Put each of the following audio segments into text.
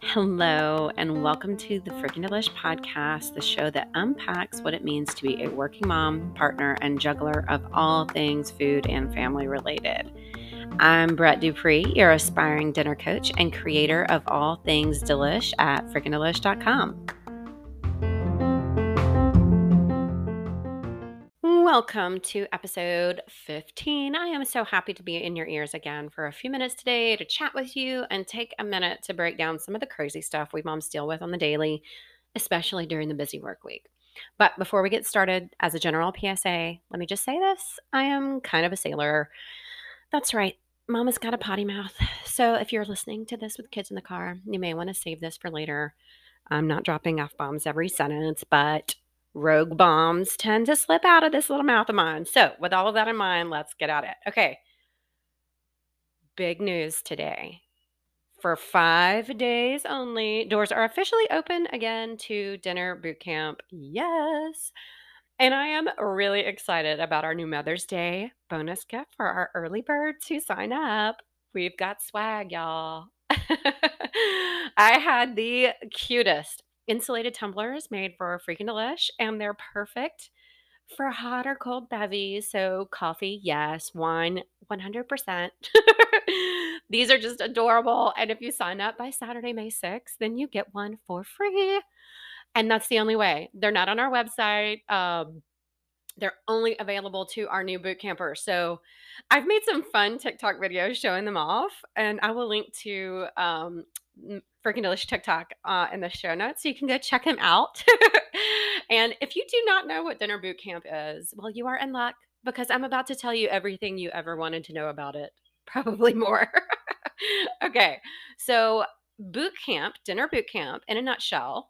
Hello, and welcome to the Freaking Delish podcast, the show that unpacks what it means to be a working mom, partner, and juggler of all things food and family related. I'm Brett Dupree, your aspiring dinner coach and creator of all things delish at freakingdelish.com. Welcome to episode 15. I am so happy to be in your ears again for a few minutes today to chat with you and take a minute to break down some of the crazy stuff we moms deal with on the daily, especially during the busy work week. But before we get started, as a general PSA, let me just say this I am kind of a sailor. That's right, mama's got a potty mouth. So if you're listening to this with kids in the car, you may want to save this for later. I'm not dropping F bombs every sentence, but rogue bombs tend to slip out of this little mouth of mine. So, with all of that in mind, let's get at it. Okay. Big news today. For five days only, doors are officially open again to dinner boot camp. Yes. And I am really excited about our new Mother's Day bonus gift for our early birds who sign up. We've got swag, y'all. I had the cutest insulated tumblers made for Freaking Delish, and they're perfect for hot or cold bevies. So, coffee, yes, wine, 100%. These are just adorable. And if you sign up by Saturday, May 6th, then you get one for free. And that's the only way. They're not on our website. Um, they're only available to our new boot campers. So I've made some fun TikTok videos showing them off, and I will link to um, freaking Delish TikTok uh, in the show notes so you can go check him out. and if you do not know what dinner boot camp is, well, you are in luck because I'm about to tell you everything you ever wanted to know about it, probably more. okay, so boot camp, dinner boot camp, in a nutshell,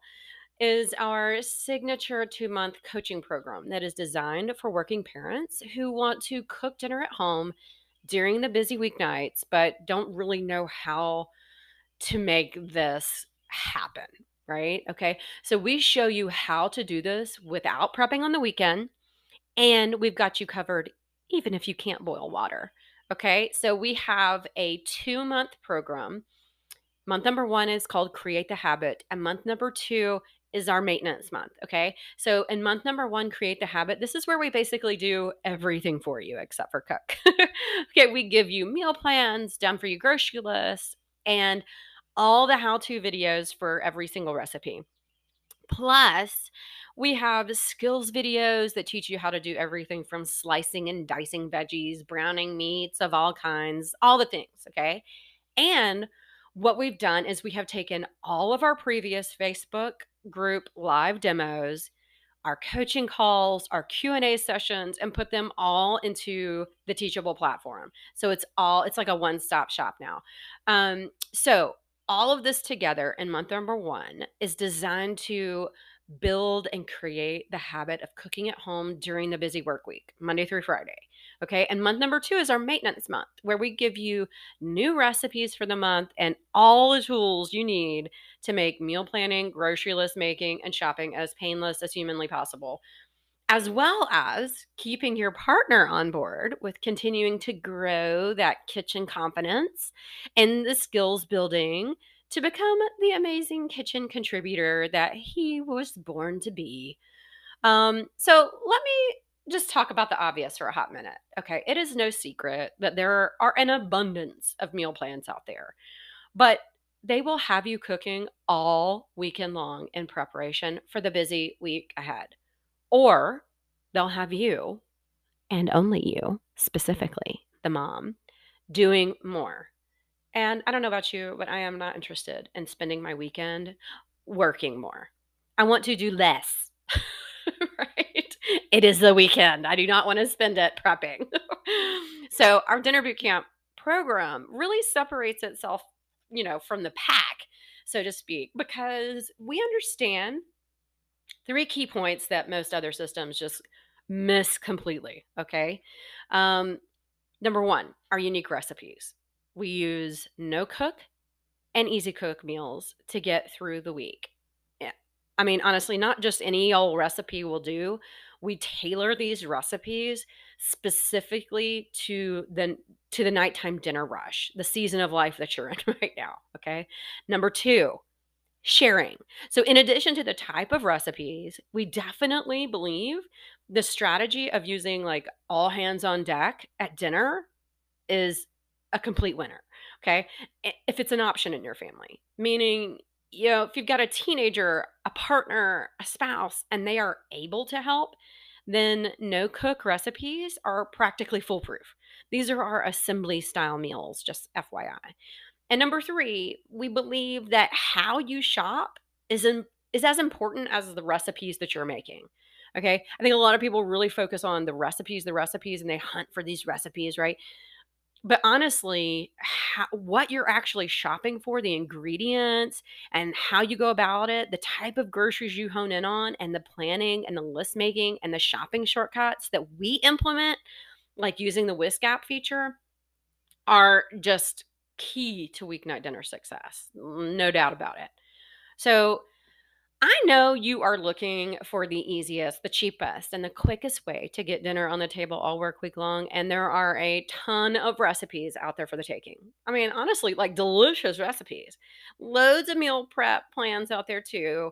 is our signature two month coaching program that is designed for working parents who want to cook dinner at home during the busy weeknights, but don't really know how to make this happen, right? Okay. So we show you how to do this without prepping on the weekend. And we've got you covered even if you can't boil water. Okay. So we have a two month program. Month number one is called Create the Habit, and month number two is our maintenance month. Okay. So in month number one, Create the Habit, this is where we basically do everything for you except for cook. okay. We give you meal plans, done for you grocery lists, and all the how to videos for every single recipe. Plus, we have skills videos that teach you how to do everything from slicing and dicing veggies, browning meats of all kinds, all the things, okay? And what we've done is we have taken all of our previous Facebook group live demos our coaching calls, our Q&A sessions and put them all into the teachable platform. So it's all it's like a one-stop shop now. Um, so all of this together in month number one is designed to build and create the habit of cooking at home during the busy work week, Monday through Friday. Okay. And month number two is our maintenance month, where we give you new recipes for the month and all the tools you need to make meal planning, grocery list making, and shopping as painless as humanly possible. As well as keeping your partner on board with continuing to grow that kitchen confidence and the skills building to become the amazing kitchen contributor that he was born to be. Um, so let me just talk about the obvious for a hot minute. Okay, it is no secret that there are an abundance of meal plans out there, but they will have you cooking all weekend long in preparation for the busy week ahead. Or they'll have you, and only you specifically, the mom, doing more and I don't know about you, but I am not interested in spending my weekend working more. I want to do less. It is the weekend. I do not want to spend it prepping. so, our dinner boot camp program really separates itself, you know, from the pack, so to speak, because we understand three key points that most other systems just miss completely. Okay. Um, number one, our unique recipes we use no cook and easy cook meals to get through the week. Yeah. I mean, honestly, not just any old recipe will do. We tailor these recipes specifically to the to the nighttime dinner rush, the season of life that you're in right now, okay? Number 2, sharing. So in addition to the type of recipes, we definitely believe the strategy of using like all hands on deck at dinner is a complete winner. Okay. If it's an option in your family, meaning, you know, if you've got a teenager, a partner, a spouse, and they are able to help, then no cook recipes are practically foolproof. These are our assembly style meals, just FYI. And number three, we believe that how you shop is, in, is as important as the recipes that you're making. Okay. I think a lot of people really focus on the recipes, the recipes, and they hunt for these recipes, right? But honestly, how, what you're actually shopping for, the ingredients and how you go about it, the type of groceries you hone in on, and the planning and the list making and the shopping shortcuts that we implement, like using the Whisk app feature, are just key to weeknight dinner success. No doubt about it. So, I know you are looking for the easiest, the cheapest, and the quickest way to get dinner on the table all work week long. And there are a ton of recipes out there for the taking. I mean, honestly, like delicious recipes. Loads of meal prep plans out there too,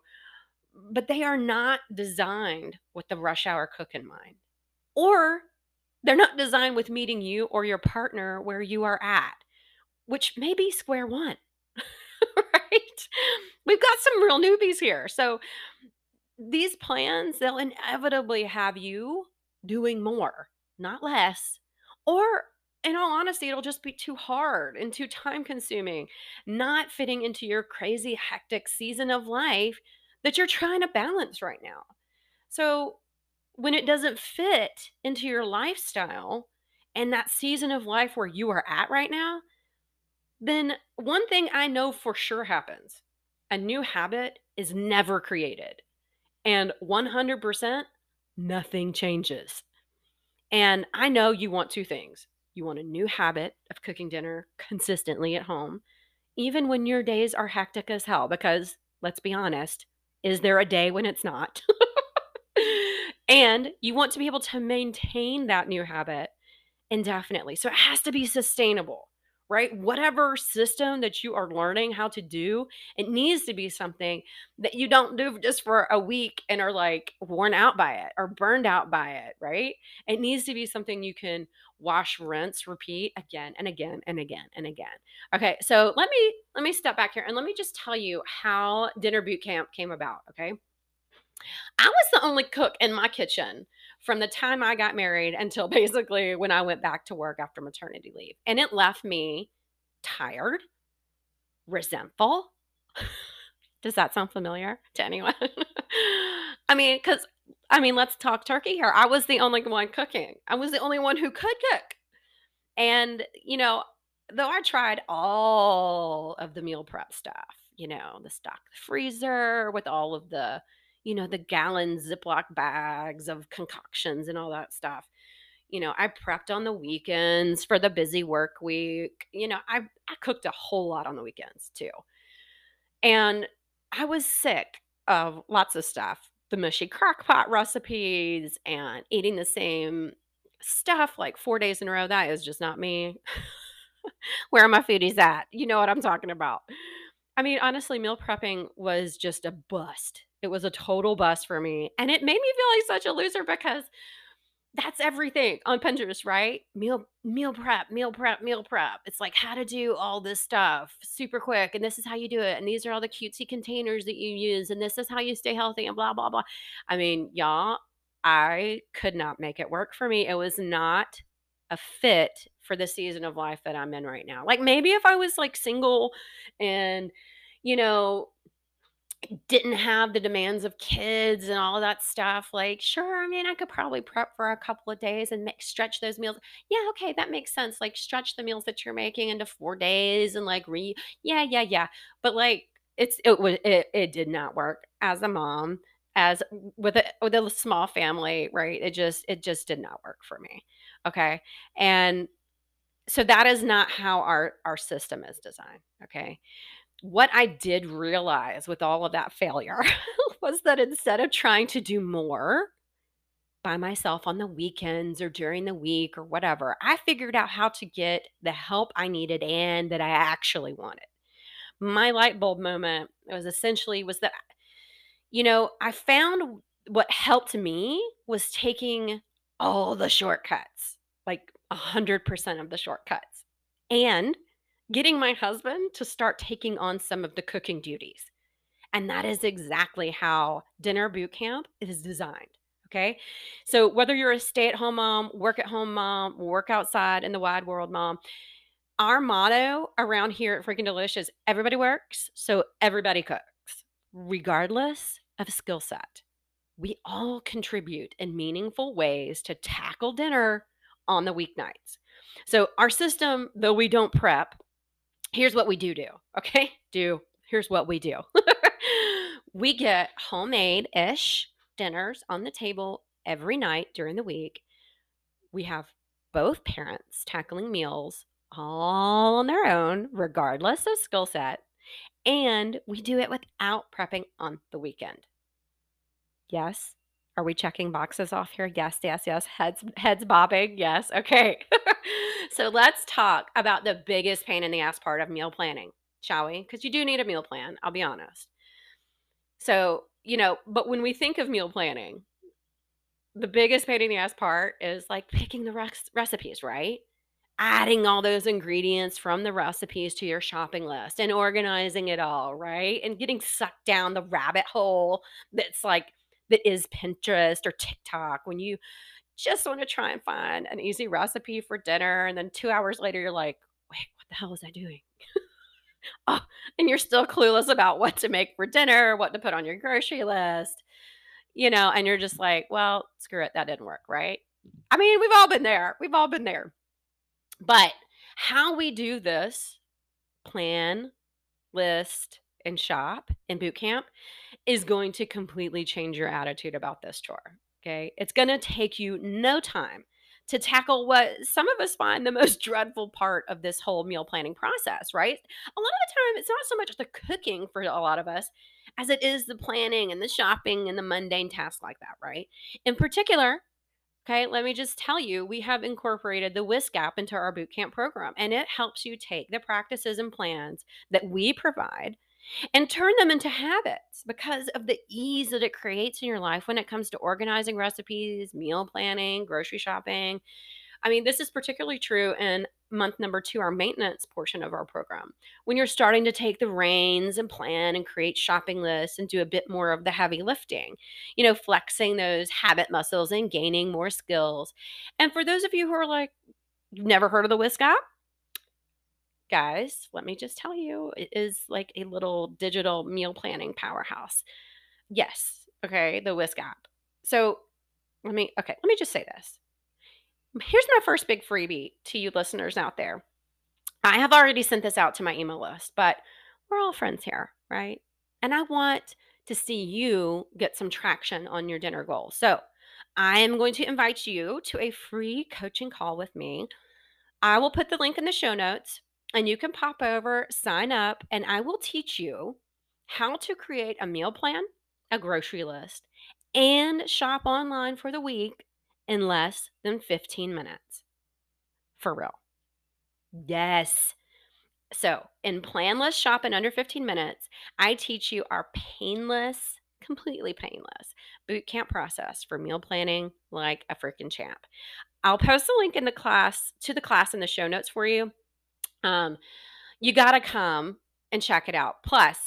but they are not designed with the rush hour cook in mind. Or they're not designed with meeting you or your partner where you are at, which may be square one. right? We've got some real newbies here. So these plans, they'll inevitably have you doing more, not less. Or in all honesty, it'll just be too hard and too time consuming, not fitting into your crazy, hectic season of life that you're trying to balance right now. So, when it doesn't fit into your lifestyle and that season of life where you are at right now, then one thing I know for sure happens a new habit is never created. And 100%, nothing changes. And I know you want two things. You want a new habit of cooking dinner consistently at home, even when your days are hectic as hell, because let's be honest, is there a day when it's not? and you want to be able to maintain that new habit indefinitely. So it has to be sustainable right? Whatever system that you are learning how to do, it needs to be something that you don't do just for a week and are like worn out by it or burned out by it, right? It needs to be something you can wash, rinse, repeat again and again and again and again. Okay, so let me let me step back here and let me just tell you how dinner boot camp came about, okay? I was the only cook in my kitchen from the time I got married until basically when I went back to work after maternity leave. And it left me tired, resentful. Does that sound familiar to anyone? I mean, because, I mean, let's talk turkey here. I was the only one cooking, I was the only one who could cook. And, you know, though I tried all of the meal prep stuff, you know, the stock the freezer with all of the you know, the gallon Ziploc bags of concoctions and all that stuff. You know, I prepped on the weekends for the busy work week. You know, I, I cooked a whole lot on the weekends too. And I was sick of lots of stuff the mushy crockpot recipes and eating the same stuff like four days in a row. That is just not me. Where are my foodies at? You know what I'm talking about. I mean, honestly, meal prepping was just a bust it was a total bust for me. And it made me feel like such a loser because that's everything on Pinterest, right? Meal meal prep, meal prep, meal prep. It's like how to do all this stuff super quick and this is how you do it and these are all the cutesy containers that you use and this is how you stay healthy and blah blah blah. I mean, y'all, I could not make it work for me. It was not a fit for the season of life that I'm in right now. Like maybe if I was like single and you know, didn't have the demands of kids and all that stuff like sure i mean i could probably prep for a couple of days and make stretch those meals. Yeah okay that makes sense like stretch the meals that you're making into four days and like re yeah yeah yeah. But like it's it was it, it did not work as a mom as with a with a small family right? It just it just did not work for me okay? And so that is not how our our system is designed okay what I did realize with all of that failure was that instead of trying to do more, by myself on the weekends or during the week or whatever. I figured out how to get the help I needed and that I actually wanted. My light bulb moment was essentially was that you know, I found what helped me was taking all the shortcuts, like 100% of the shortcuts, and getting my husband to start taking on some of the cooking duties. And that is exactly how Dinner Boot Camp is designed. Okay. So whether you're a stay at home mom, work at home mom, work outside in the wide world mom, our motto around here at Freaking Delish everybody works, so everybody cooks, regardless of skill set. We all contribute in meaningful ways to tackle dinner on the weeknights. So, our system, though we don't prep, here's what we do do. Okay. Do. Here's what we do we get homemade ish dinners on the table every night during the week. We have both parents tackling meals all on their own, regardless of skill set. And we do it without prepping on the weekend. Yes. Are we checking boxes off here? Yes, yes, yes. Heads heads bobbing. Yes. Okay. so let's talk about the biggest pain in the ass part of meal planning, shall we? Because you do need a meal plan, I'll be honest. So, you know, but when we think of meal planning, the biggest pain in the ass part is like picking the rec- recipes, right? Adding all those ingredients from the recipes to your shopping list and organizing it all, right? And getting sucked down the rabbit hole that's like, that is Pinterest or TikTok when you just want to try and find an easy recipe for dinner. And then two hours later, you're like, wait, what the hell was I doing? oh, and you're still clueless about what to make for dinner, what to put on your grocery list, you know, and you're just like, well, screw it, that didn't work, right? I mean, we've all been there. We've all been there. But how we do this plan, list, and shop in boot camp is going to completely change your attitude about this chore. Okay. It's going to take you no time to tackle what some of us find the most dreadful part of this whole meal planning process, right? A lot of the time, it's not so much the cooking for a lot of us as it is the planning and the shopping and the mundane tasks like that, right? In particular, okay, let me just tell you, we have incorporated the Whisk app into our bootcamp program, and it helps you take the practices and plans that we provide and turn them into habits because of the ease that it creates in your life when it comes to organizing recipes, meal planning, grocery shopping. I mean, this is particularly true in month number two, our maintenance portion of our program. When you're starting to take the reins and plan and create shopping lists and do a bit more of the heavy lifting, you know, flexing those habit muscles and gaining more skills. And for those of you who are like, you've never heard of the Whisk app, guys, let me just tell you, it is like a little digital meal planning powerhouse. Yes. Okay. The Whisk app. So let me, okay, let me just say this. Here's my first big freebie to you listeners out there. I have already sent this out to my email list, but we're all friends here, right? And I want to see you get some traction on your dinner goal. So I am going to invite you to a free coaching call with me. I will put the link in the show notes and you can pop over, sign up, and I will teach you how to create a meal plan, a grocery list, and shop online for the week in less than 15 minutes. For real. Yes. So, in Plan List Shop in Under 15 Minutes, I teach you our painless, completely painless boot camp process for meal planning like a freaking champ. I'll post a link in the class to the class in the show notes for you. Um, you got to come and check it out. Plus,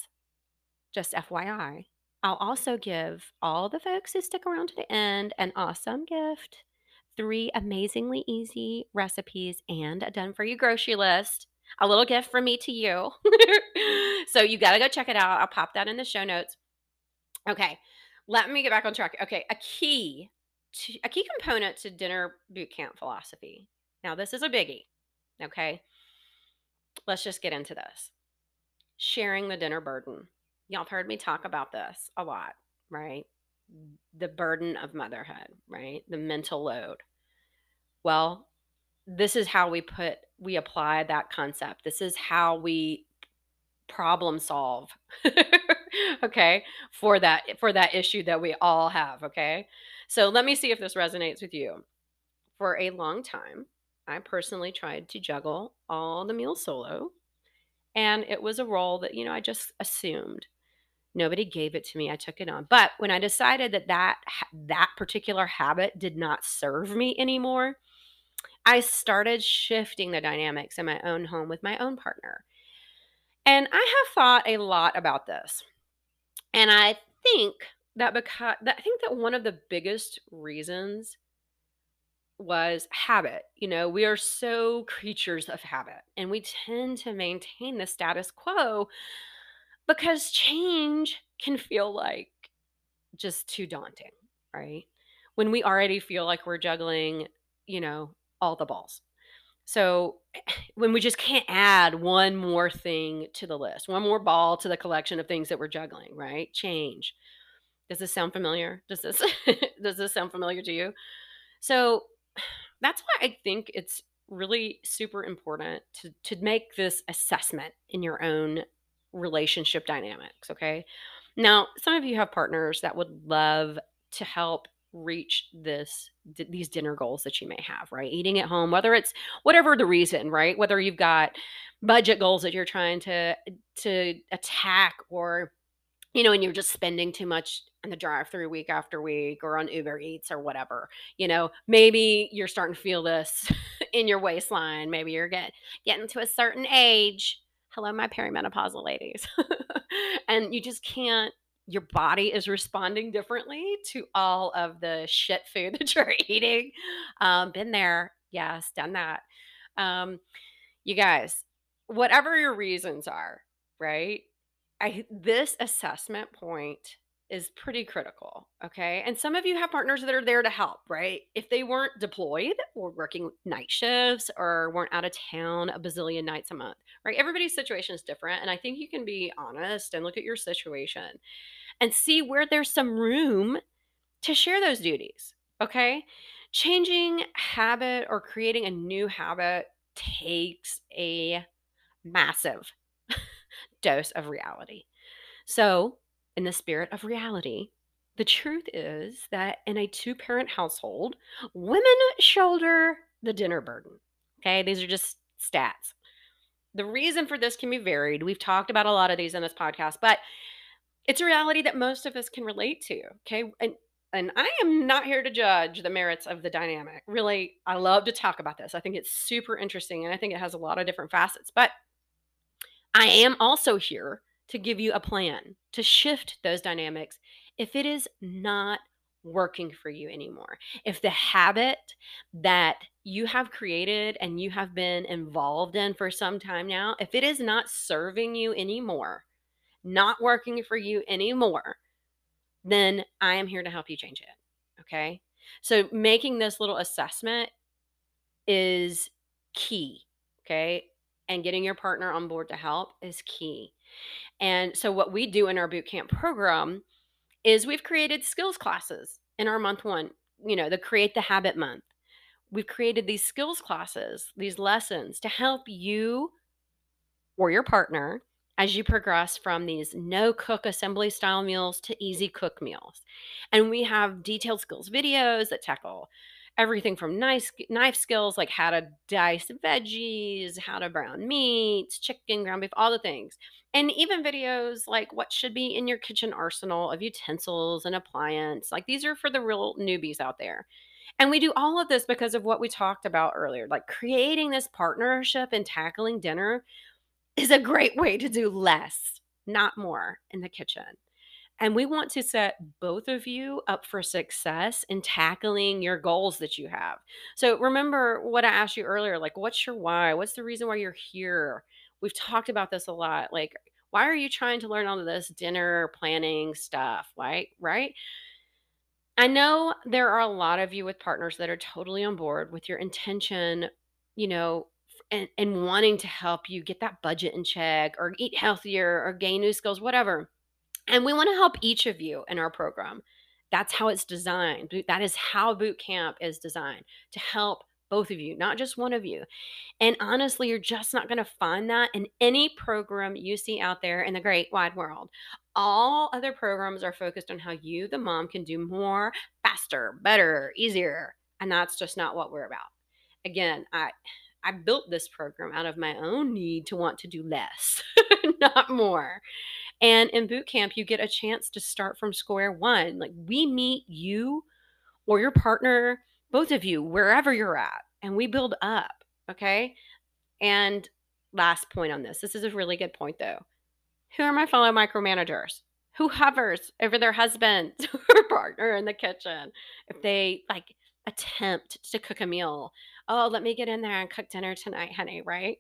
just FYI, I'll also give all the folks who stick around to the end an awesome gift three amazingly easy recipes and a done for you grocery list. A little gift from me to you. so you got to go check it out. I'll pop that in the show notes. Okay, let me get back on track. Okay, a key to, a key component to dinner boot camp philosophy. Now, this is a biggie. Okay, let's just get into this. Sharing the dinner burden. Y'all have heard me talk about this a lot, right? The burden of motherhood, right? The mental load. Well, this is how we put, we apply that concept. This is how we problem solve okay for that for that issue that we all have okay So let me see if this resonates with you. For a long time, I personally tried to juggle all the meals solo. And it was a role that, you know, I just assumed. Nobody gave it to me. I took it on. But when I decided that that, that particular habit did not serve me anymore, I started shifting the dynamics in my own home with my own partner. And I have thought a lot about this. And I think that because I think that one of the biggest reasons was habit. You know, we are so creatures of habit and we tend to maintain the status quo because change can feel like just too daunting, right? When we already feel like we're juggling, you know, all the balls. So when we just can't add one more thing to the list, one more ball to the collection of things that we're juggling, right? Change. Does this sound familiar? Does this does this sound familiar to you? So that's why I think it's really super important to to make this assessment in your own relationship dynamics, okay? Now, some of you have partners that would love to help reach this d- these dinner goals that you may have right eating at home whether it's whatever the reason right whether you've got budget goals that you're trying to to attack or you know and you're just spending too much in the drive through week after week or on uber eats or whatever you know maybe you're starting to feel this in your waistline maybe you're get, getting to a certain age hello my perimenopausal ladies and you just can't your body is responding differently to all of the shit food that you're eating. Um, been there. Yes, done that. Um, you guys, whatever your reasons are, right? I this assessment point is pretty critical, okay? And some of you have partners that are there to help, right? If they weren't deployed or working night shifts or weren't out of town a bazillion nights a month, right? Everybody's situation is different, and I think you can be honest and look at your situation and see where there's some room to share those duties. Okay. Changing habit or creating a new habit takes a massive dose of reality. So, in the spirit of reality, the truth is that in a two parent household, women shoulder the dinner burden. Okay. These are just stats. The reason for this can be varied. We've talked about a lot of these in this podcast, but it's a reality that most of us can relate to. Okay. And and I am not here to judge the merits of the dynamic. Really, I love to talk about this. I think it's super interesting and I think it has a lot of different facets. But I am also here to give you a plan to shift those dynamics if it is not working for you anymore. If the habit that you have created and you have been involved in for some time now, if it is not serving you anymore, not working for you anymore, then I am here to help you change it. Okay. So making this little assessment is key. Okay. And getting your partner on board to help is key. And so, what we do in our boot camp program is we've created skills classes in our month one, you know, the Create the Habit month. We've created these skills classes, these lessons to help you or your partner as you progress from these no cook assembly style meals to easy cook meals. And we have detailed skills videos that tackle everything from nice knife skills like how to dice veggies, how to brown meats, chicken, ground beef, all the things. And even videos like what should be in your kitchen arsenal of utensils and appliance. Like these are for the real newbies out there. And we do all of this because of what we talked about earlier, like creating this partnership and tackling dinner is a great way to do less, not more in the kitchen. And we want to set both of you up for success in tackling your goals that you have. So remember what I asked you earlier like, what's your why? What's the reason why you're here? We've talked about this a lot. Like, why are you trying to learn all of this dinner planning stuff? Right? Right? I know there are a lot of you with partners that are totally on board with your intention, you know, and, and wanting to help you get that budget in check or eat healthier or gain new skills, whatever. And we want to help each of you in our program. That's how it's designed. That is how boot camp is designed to help both of you, not just one of you. And honestly, you're just not going to find that in any program you see out there in the great wide world. All other programs are focused on how you, the mom, can do more, faster, better, easier. And that's just not what we're about. Again, I I built this program out of my own need to want to do less, not more. And in boot camp, you get a chance to start from square one. Like we meet you or your partner, both of you, wherever you're at, and we build up. Okay. And last point on this this is a really good point, though. Who are my fellow micromanagers? Who hovers over their husband or partner in the kitchen if they like attempt to cook a meal? Oh, let me get in there and cook dinner tonight, honey, right?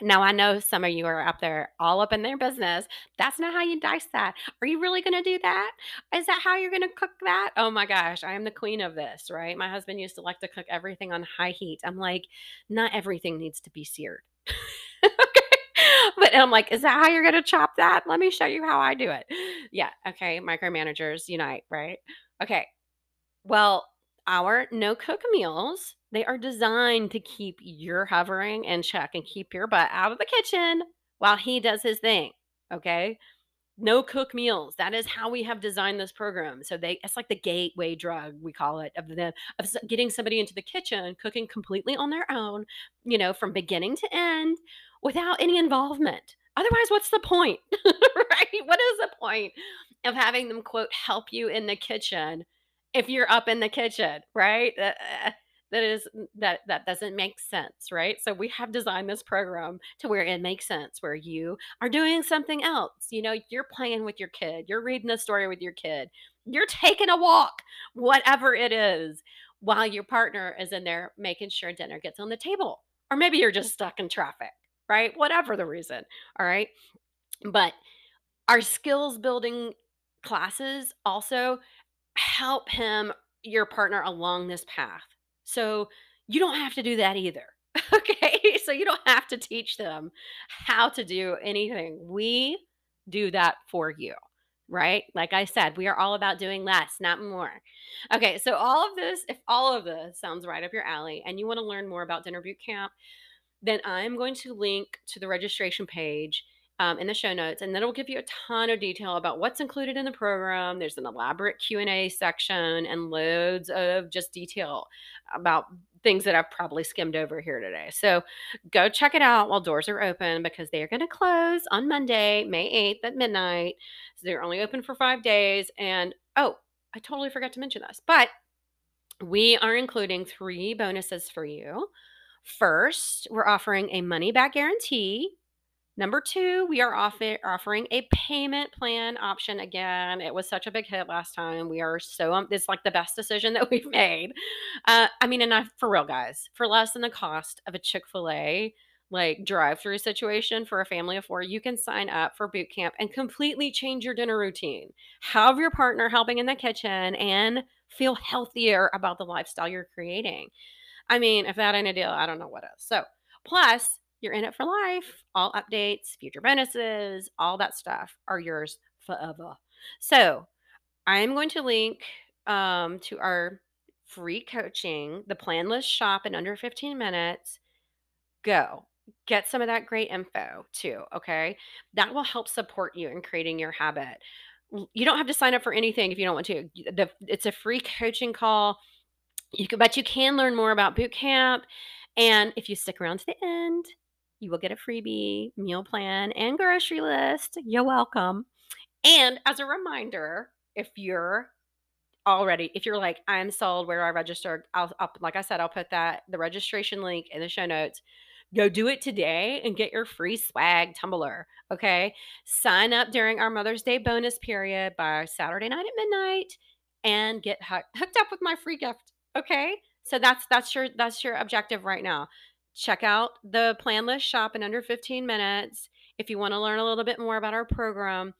Now, I know some of you are up there all up in their business. That's not how you dice that. Are you really going to do that? Is that how you're going to cook that? Oh my gosh, I am the queen of this, right? My husband used to like to cook everything on high heat. I'm like, not everything needs to be seared. okay. But I'm like, is that how you're going to chop that? Let me show you how I do it. Yeah. Okay. Micromanagers unite, right? Okay. Well, our no cook meals, they are designed to keep your hovering in check and keep your butt out of the kitchen while he does his thing. Okay. No cook meals. That is how we have designed this program. So they it's like the gateway drug, we call it, of the of getting somebody into the kitchen, cooking completely on their own, you know, from beginning to end without any involvement. Otherwise, what's the point? right? What is the point of having them quote help you in the kitchen if you're up in the kitchen, right? Uh, uh, that is that that doesn't make sense, right? So we have designed this program to where it makes sense, where you are doing something else. You know, you're playing with your kid, you're reading a story with your kid, you're taking a walk, whatever it is, while your partner is in there making sure dinner gets on the table. Or maybe you're just stuck in traffic, right? Whatever the reason. All right. But our skills building classes also help him, your partner, along this path. So you don't have to do that either. Okay. So you don't have to teach them how to do anything. We do that for you, right? Like I said, we are all about doing less, not more. Okay. So all of this, if all of this sounds right up your alley and you want to learn more about Dinner Boot Camp, then I'm going to link to the registration page um, in the show notes, and then it'll give you a ton of detail about what's included in the program. There's an elaborate Q and A section and loads of just detail about things that I've probably skimmed over here today. So go check it out while doors are open because they are going to close on Monday, May 8th at midnight. So they're only open for five days. And oh, I totally forgot to mention this, but we are including three bonuses for you. First, we're offering a money back guarantee Number two, we are offer, offering a payment plan option again. It was such a big hit last time. We are so, um, it's like the best decision that we've made. Uh, I mean, enough for real, guys, for less than the cost of a Chick fil A like drive through situation for a family of four, you can sign up for boot camp and completely change your dinner routine. Have your partner helping in the kitchen and feel healthier about the lifestyle you're creating. I mean, if that ain't a deal, I don't know what is. So, plus, you're in it for life. All updates, future bonuses, all that stuff are yours forever. So I'm going to link um, to our free coaching, the Plan List Shop in under 15 minutes. Go get some of that great info too. Okay. That will help support you in creating your habit. You don't have to sign up for anything if you don't want to. The, it's a free coaching call. You can, but you can learn more about boot camp. And if you stick around to the end, you will get a freebie, meal plan, and grocery list. You're welcome. And as a reminder, if you're already, if you're like, I'm sold, where do I register? I'll, I'll, like I said, I'll put that, the registration link in the show notes. Go do it today and get your free swag tumbler. Okay. Sign up during our Mother's Day bonus period by Saturday night at midnight and get hooked up with my free gift. Okay. So that's that's your that's your objective right now check out the plan Planless shop in under 15 minutes if you want to learn a little bit more about our program.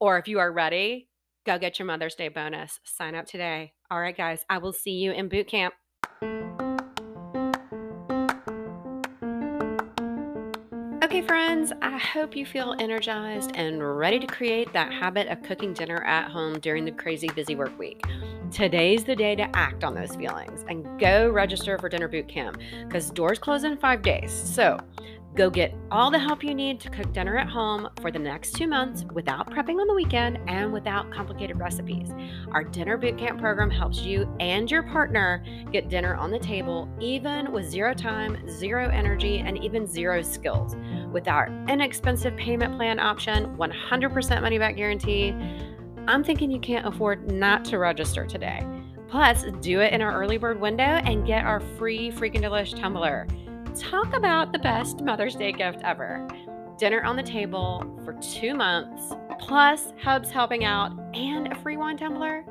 Or if you are ready, go get your Mother's Day bonus. Sign up today. All right, guys, I will see you in boot camp. Okay, friends, I hope you feel energized and ready to create that habit of cooking dinner at home during the crazy busy work week. Today's the day to act on those feelings and go register for Dinner Boot Camp because doors close in five days. So go get all the help you need to cook dinner at home for the next two months without prepping on the weekend and without complicated recipes. Our Dinner Boot Camp program helps you and your partner get dinner on the table, even with zero time, zero energy, and even zero skills. With our inexpensive payment plan option, 100% money back guarantee, I'm thinking you can't afford not to register today. Plus, do it in our early bird window and get our free Freaking Delish tumbler. Talk about the best Mother's Day gift ever. Dinner on the table for two months, plus Hubs helping out and a free wine tumbler.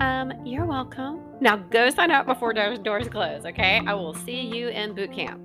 Um, you're welcome. Now go sign up before doors close, okay? I will see you in boot camp.